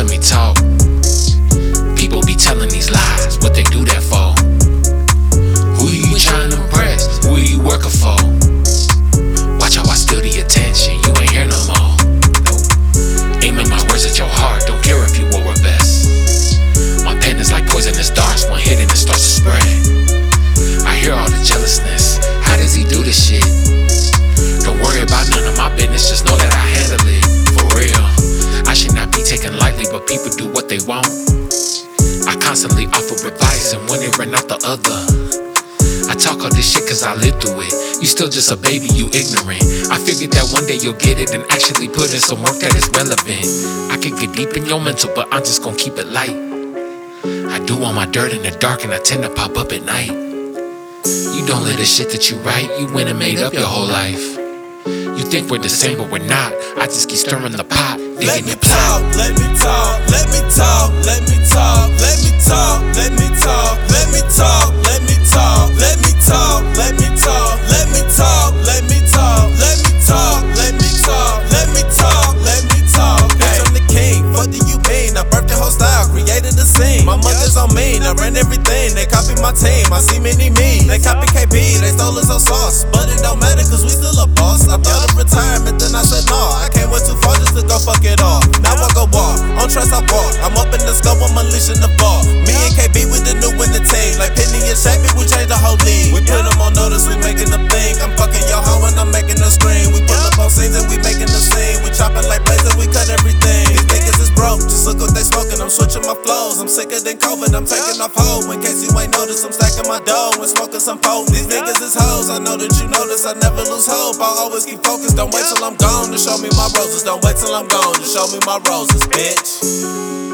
to me talk. People do what they want. I constantly offer advice, and when it ran out the other. I talk all this shit cause I lived through it. You still just a baby, you ignorant. I figured that one day you'll get it and actually put in some work that is relevant. I can get deep in your mental, but I'm just gonna keep it light. I do all my dirt in the dark and I tend to pop up at night. You don't live the shit that you write, you went and made up your whole life. You think we're the same, but we're not. I just keep stirring the pot, Let digging me your plot. talk, let me talk, let me talk, let me talk, let me talk, let me talk, let me talk, let me talk, let me talk, let me talk, let me talk, let me talk, let me talk, let me talk, let me talk, let me talk. Bitch, I'm the king. What do you mean? I birthed the whole style, created the scene. My mother's on me, I ran everything. They copy my team. I see many me. They copy KB, they stole us our sauce, but it don't matter 'cause we still went too far just to go fuck it off. Now I go walk, on trust I walk. I'm up in the scope, I'm unleashing the ball. Me and KB with sicker than COVID, I'm taking off hold. In case you ain't noticed, I'm stacking my dough and smoking some potent. These niggas is hoes, I know that you notice. I never lose hope, I always keep focused. Don't wait till I'm gone to show me my roses. Don't wait till I'm gone to show me my roses, bitch.